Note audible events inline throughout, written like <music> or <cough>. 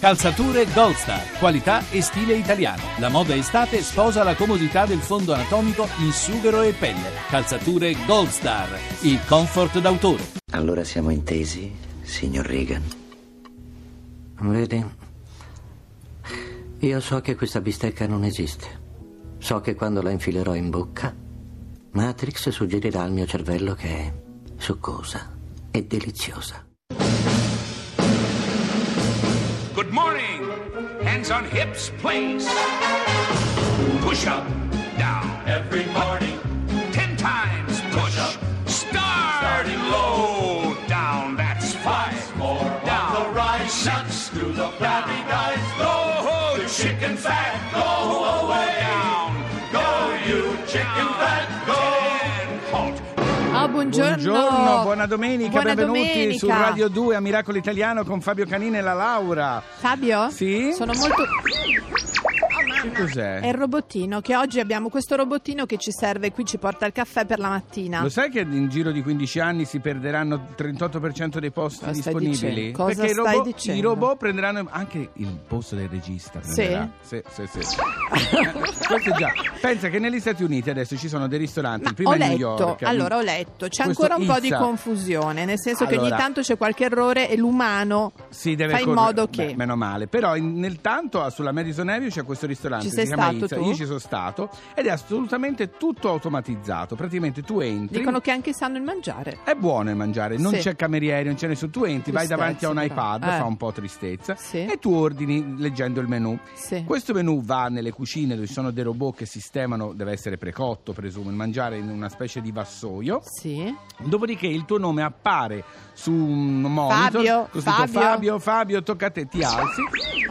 Calzature Gold Star, qualità e stile italiano. La moda estate sposa la comodità del fondo anatomico in sughero e pelle. Calzature Gold Star, il comfort d'autore. Allora siamo intesi, signor Reagan. Vedi? Io so che questa bistecca non esiste. So che quando la infilerò in bocca, Matrix suggerirà al mio cervello che è succosa e deliziosa. Good morning. Hands on hips, please. Push up, down. Every morning. Ten times push. up. Starting low, down. That's five. More down. the rise. Six. through the flabby guys. Go, the chicken fat. Go Oh, buongiorno. Buongiorno, buona domenica, Buona benvenuti domenica. su Radio 2 a Miracolo Italiano con Fabio Canini e la Laura. Fabio? Sì? Sono molto... Che cos'è? È il robottino, che oggi abbiamo questo robottino che ci serve qui, ci porta il caffè per la mattina. Lo sai che in giro di 15 anni si perderanno il 38% dei posti Cosa stai disponibili? dicendo? Cosa Perché i stai robot, dicendo? i robot prenderanno anche il posto del regista. Sì? prenderà. Sì, sì, sì. Eh, Questo già. Pensa che negli Stati Uniti adesso ci sono dei ristoranti, Ma il primo ho è New letto, York. allora ho letto, c'è Questo ancora un po' di Izza. confusione, nel senso che ogni Allora- tanto c'è qualche errore e l'umano Si deve fa in modo che... Beh, meno male. Però in- nel tanto sulla Madison Avenue c'è questo ristorante. Ci si chiama Izza. Io ci sono stato ed è assolutamente tutto automatizzato. Praticamente tu entri. Dicono che anche sanno il mangiare. È buono il mangiare, non Sì. c'è camerieri, non c'è nessuno. Tu entri, vai davanti a un iPad, Eh. fa un po' tristezza, Sì. e tu ordini leggendo il menù. Sì. Questo menù va nelle cucine dove ci sono dei robot che sistemano, deve essere precotto, presumo, il mangiare in una specie di vassoio. Sì. Dopodiché il tuo nome appare su un monitor. Fabio, Fabio. Fabio, Fabio, tocca a te, ti alzi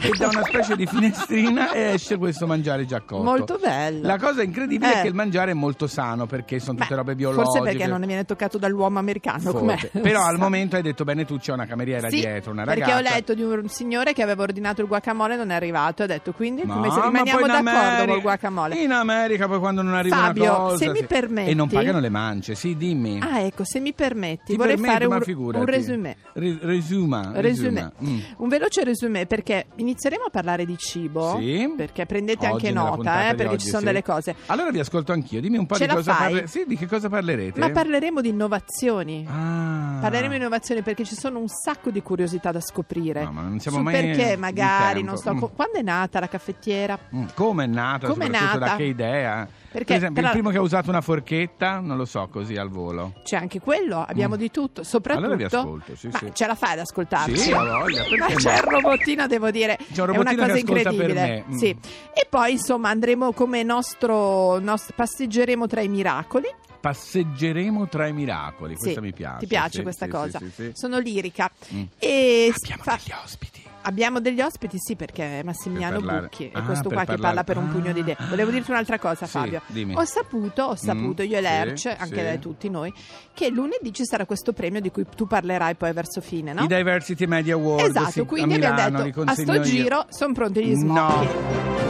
e da una specie di finestrina esce questo mangiare già cotto. Molto bello. La cosa incredibile è Eh. che il mangiare è molto sano perché sono tutte Beh, robe biologiche. Forse perché non ne viene toccato dall'uomo americano. Com'è? Però al <laughs> momento hai detto bene tu c'è una cameriera Sì, dietro, una perché ragazza. ho letto di un signore che aveva ordinato il guacamole e non è arrivato e ha detto quindi No, come se ma rimaniamo d'accordo America- col guacamole. In America poi quando non arriva Fabio, una cosa se mi sì. permetti- e non pagano le mance, sì, dimmi. Ah, ecco, se mi permetti, Ti vorrei permetto, fare ma un, un resumé. Re- resuma, Resumé. Mm. Un veloce resumé perché inizieremo a parlare di cibo. Sì. Perché prendete Oggi, anche nota, eh, perché oggi, ci sono sì. delle cose. Allora vi ascolto anch'io, dimmi un po' Ce di cosa parle- Sì, di che cosa parlerete? Ma parleremo di innovazioni. Ah. Parleremo di innovazioni perché ci sono un sacco di curiosità da scoprire. No, ma non siamo Su mai perché magari, non so, Mm. quando è nata la caffettiera? Mm, Come è nata? Come è nata? Da che idea? Perché, per esempio, però- il primo che ha usato una forchetta, non lo so, così al volo. C'è anche quello, abbiamo di tutto, soprattutto. Mm. Allora vi ascolto, sì, ma sì. ce la fai ad ascoltarci? Sì, ha voglia, Ma c'è il robottino, devo dire, C'è un è una robottino cosa che ascolta per incredibile. me. Mm. Sì. E poi, insomma, andremo come nostro, nost- passeggeremo tra i miracoli. Passeggeremo tra i miracoli, questa Sì, mi piace. Ti piace sì, questa sì, cosa? Sono lirica. Mm. E Abbiamo fa- degli ospiti. Abbiamo degli ospiti, sì, perché è Massimiliano Bucchi Ah, è questo qua che parlare- parla per un pugno di idee. Ah. Volevo dirti un'altra cosa, Sì, Fabio. dimmi. Ho saputo, ho saputo, Mm, io e sì, Lerch, anche sì. da tutti noi, che lunedì ci sarà questo premio di cui tu parlerai poi verso fine, no? I Diversity Media Award. Esatto, sì, quindi abbiamo detto a sto io. giro sono pronti gli smocchi. No,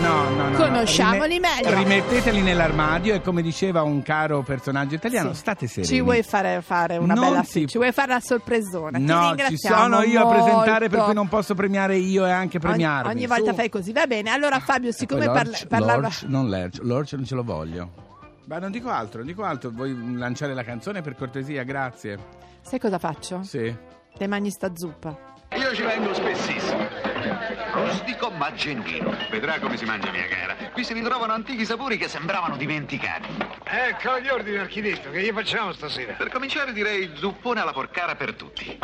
no, no. Conosciamoli no. meglio. Rimetteteli nell'armadio e come diceva un caro personaggio italiano, Sì. state sereni. Ci vuoi fare, fare una Non bella si- ci vuoi fare la sorpresona? Ti No, ci sono io a presentare per molto. cui non posso premiare io e anche Ogni, premiarmi. ogni volta Su. fai così, va bene. Allora Fabio, siccome parla- parlava... Lorch, non Lerch, Lorch non ce lo voglio. Ma non dico altro, non dico altro. Vuoi lanciare la canzone per cortesia? Grazie. Sai cosa faccio? Sì. Te mangi sta zuppa. Io ci vengo spessissimo. Rustico ma genuino. Vedrà come si mangia, mia cara. Qui si ritrovano antichi sapori che sembravano dimenticati. Ecco gli ordini, architetto, che gli facciamo stasera? Per cominciare direi zuppone alla porcara per tutti.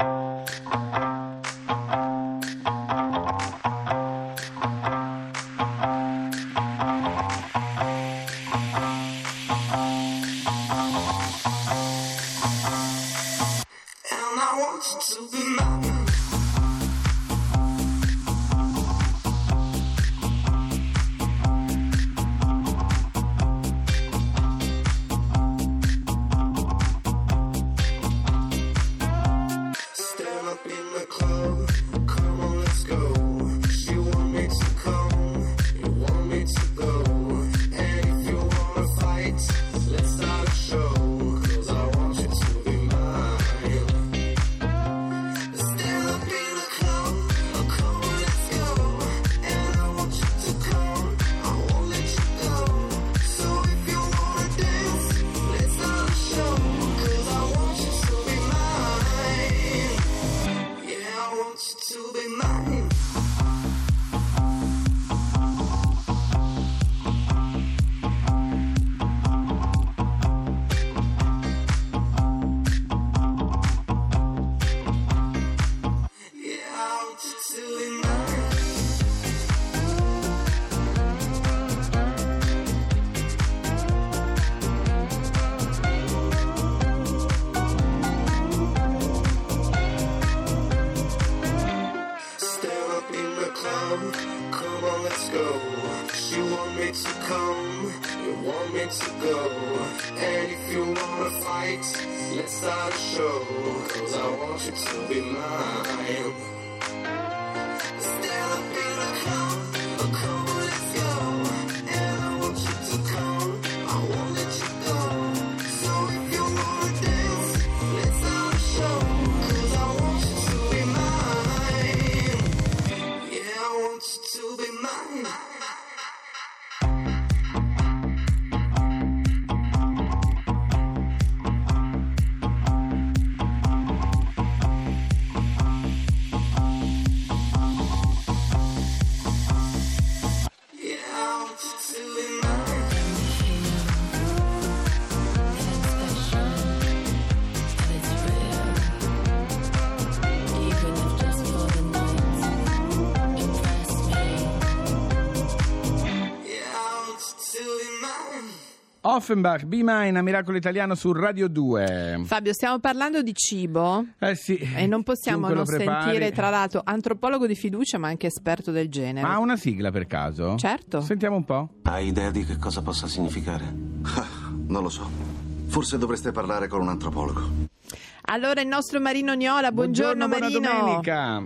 Stand club, come on, let's go. You want me to come, you want me to go. And if you wanna fight, let's start a show. Cause I want you to be mine. Offenbach, Be Mine, a Miracolo Italiano su Radio 2. Fabio, stiamo parlando di cibo Eh sì. e non possiamo non sentire, tra l'altro, antropologo di fiducia ma anche esperto del genere. Ma ha una sigla per caso? Certo. Sentiamo un po'. Hai idea di che cosa possa significare? <laughs> Ah, non lo so. Forse dovreste parlare con un antropologo. Allora il nostro Marino Niola, buongiorno, buona Marino. domenica.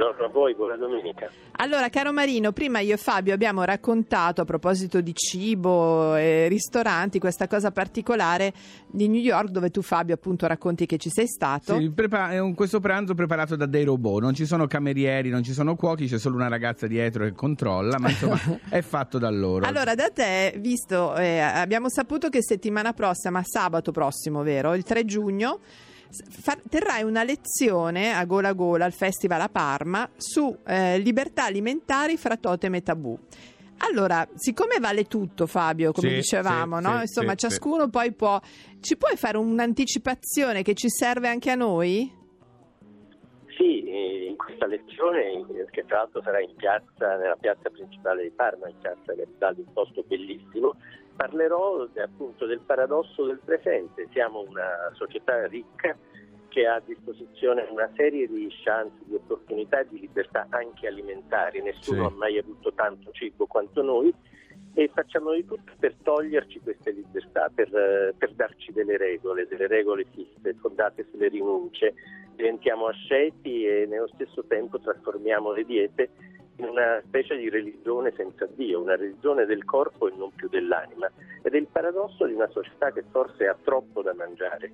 Buongiorno a voi, buona domenica. Allora, caro Marino, prima io e Fabio abbiamo raccontato a proposito di cibo e ristoranti questa cosa particolare di New York dove tu Fabio appunto racconti che ci sei stato. Sì, prepa- è un- questo pranzo preparato da dei robot, non ci sono camerieri, non ci sono cuochi, c'è solo una ragazza dietro che controlla, ma insomma <laughs> è fatto da loro. Allora, da te, visto, eh, abbiamo saputo che settimana prossima, sabato prossimo, vero? Il 3 giugno, s- fa- terrai una lezione a gola a gola al Festival a Parma su eh, libertà alimentari fra totem e tabù. Allora, siccome vale tutto, Fabio, come Sì, dicevamo, sì, no? sì, Insomma, sì, ciascuno poi può. Ci puoi fare un'anticipazione che ci serve anche a noi? Sì, eh, in questa lezione, che tra l'altro sarà in piazza, nella piazza principale di Parma, in piazza che dà un posto bellissimo, parlerò appunto del paradosso del presente. Siamo una società ricca che ha a disposizione una serie di chance, di opportunità di libertà anche alimentari. Nessuno Sì. ha mai avuto tanto cibo quanto noi e facciamo di tutto per toglierci queste libertà, per, eh, per darci delle regole, delle regole fisse, fondate sulle rinunce. Diventiamo asceti e nello stesso tempo trasformiamo le diete una specie di religione senza Dio, una religione del corpo e non più dell'anima. Ed è il paradosso di una società che forse ha troppo da mangiare.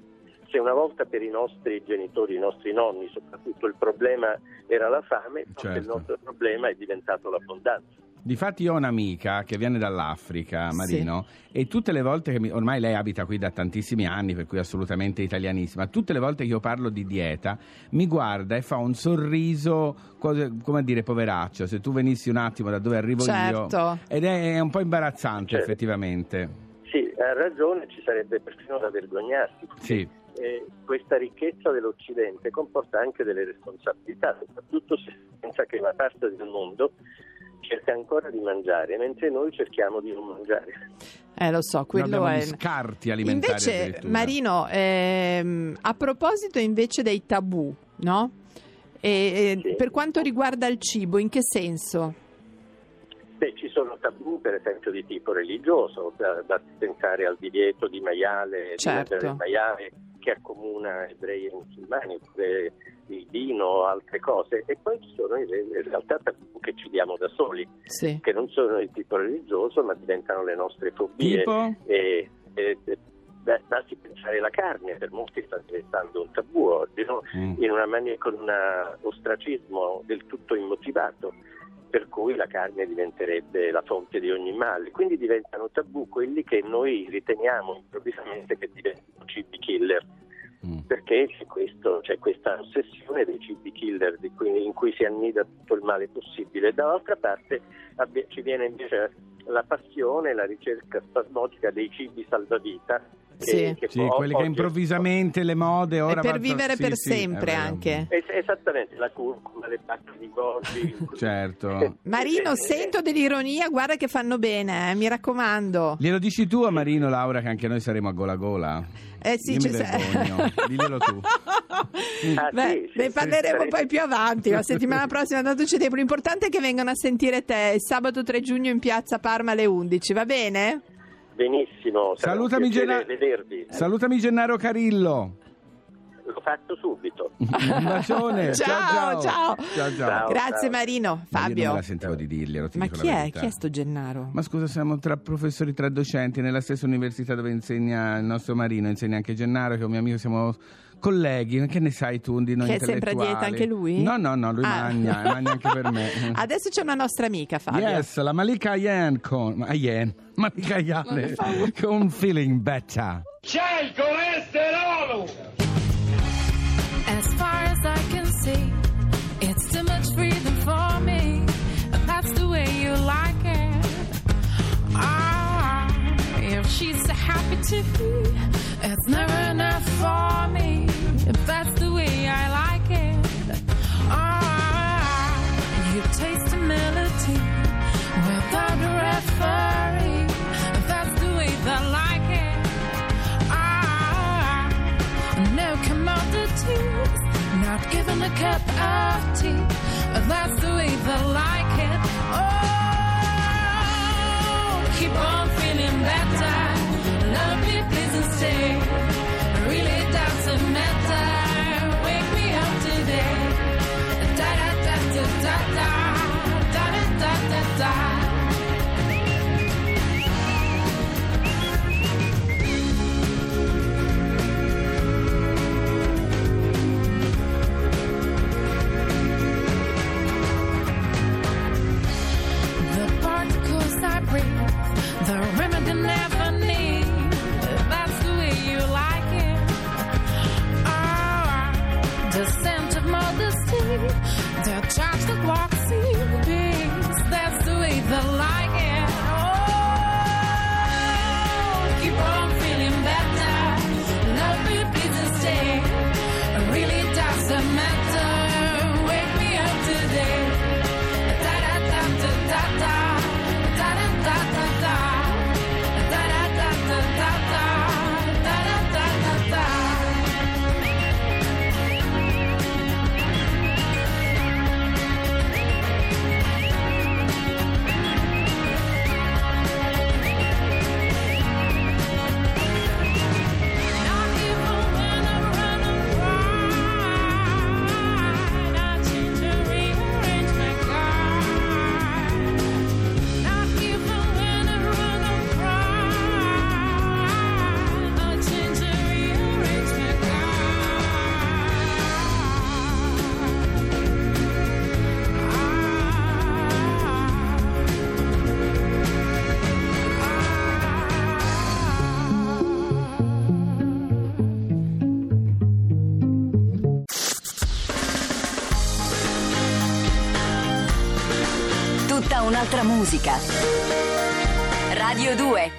Se una volta per i nostri genitori, i nostri nonni soprattutto, il problema era la fame, forse il Certo. nostro problema è diventato l'abbondanza. Difatti io ho un'amica che viene dall'Africa, Marino, e tutte le volte che mi- ormai lei abita qui da tantissimi anni, per cui è assolutamente italianissima, tutte le volte che io parlo di dieta mi guarda e fa un sorriso, cose- come a dire poveraccio, se tu venissi un attimo da dove arrivo Certo. io. Ed è, un po' imbarazzante Certo. effettivamente. Sì, ha ragione, ci sarebbe persino da vergognarsi. Sì. Eh, questa ricchezza dell'Occidente comporta anche delle responsabilità, soprattutto se si pensa che una parte del mondo cerca ancora di mangiare, mentre noi cerchiamo di non mangiare. Eh, lo so, quello abbiamo è. gli scarti alimentari Invece. Marino, ehm, a proposito invece dei tabù, no? E, Sì. Per quanto riguarda il cibo, in che senso? Beh, ci sono tabù, per esempio, di tipo religioso, da, basti pensare al divieto di maiale, Certo. di maiale che accomuna ebrei e musulmani, oppure il vino o altre cose. E poi ci sono in, realtà tabù che ci diamo da soli, Sì. che non sono di tipo religioso, ma diventano le nostre fobie. E, e- e- basti pensare alla carne, per molti sta diventando un tabù oggi, no? Mm. in una maniera con un ostracismo del tutto immotivato, per cui la carne diventerebbe la fonte di ogni male. Quindi diventano tabù quelli che noi riteniamo improvvisamente che diventano. Perché c'è, questo- c'è questa ossessione dei cibi killer cui- in cui si annida tutto il male possibile. Dall'altra parte ci viene invece la passione, la ricerca spasmodica dei cibi salvavita. Sì. che Sì, quelli che improvvisamente le mode ora e per vanno- vivere sì, per sì, sempre anche. Es- esattamente, la curcuma, le bacche di goji. <laughs> Certo. Marino, Eh, sento dell'ironia, guarda che fanno bene, eh, mi raccomando. Glielo dici tu a Marino, Laura, che anche noi saremo a gola gola? Eh sì, Io c'è- vergogno. <laughs> Diglielo tu. Ah, Beh, sì, sì, ne sì, parleremo sarei- poi più avanti, la settimana <laughs> prossima tanto c'è tempo. L'importante è che vengano a sentire te il sabato 3 giugno in piazza Parma alle 11, va bene? Benissimo, Salutami, Genna-. Salutami Gennaro Carillo. L'ho fatto subito. <laughs> Un bacione. <laughs> Ciao, ciao. ciao. ciao, ciao. Grazie ciao. Marino. Ma io non Fabio. me la sentivo di dirglielo, ti Ma dico chi la è? Chi è sto Gennaro? Ma scusa, siamo tra professori, tra docenti, nella stessa università dove insegna il nostro Marino, insegna anche Gennaro, che è un mio amico, siamo colleghi. Che ne sai tu di noi Che è sempre a dieta anche lui? No, no, no, lui Ah. mangia, <laughs> mangia anche per me. Adesso c'è una nostra amica, Fabio. Yes, la Malika Ayen con Ayen, Malika Ayane con Feeling Better. C'è il colesterolo! As far as I can see, it's too much freedom for me. That's the way you like it. Ah, if she's so happy to be, that's the way I like it. Ah, you taste the melody without a referee. That's the way they like it. Ah, no commodities, not even a cup of tea. That's the way they like it. Oh, keep on feeling better. the light. Musica. Radio 2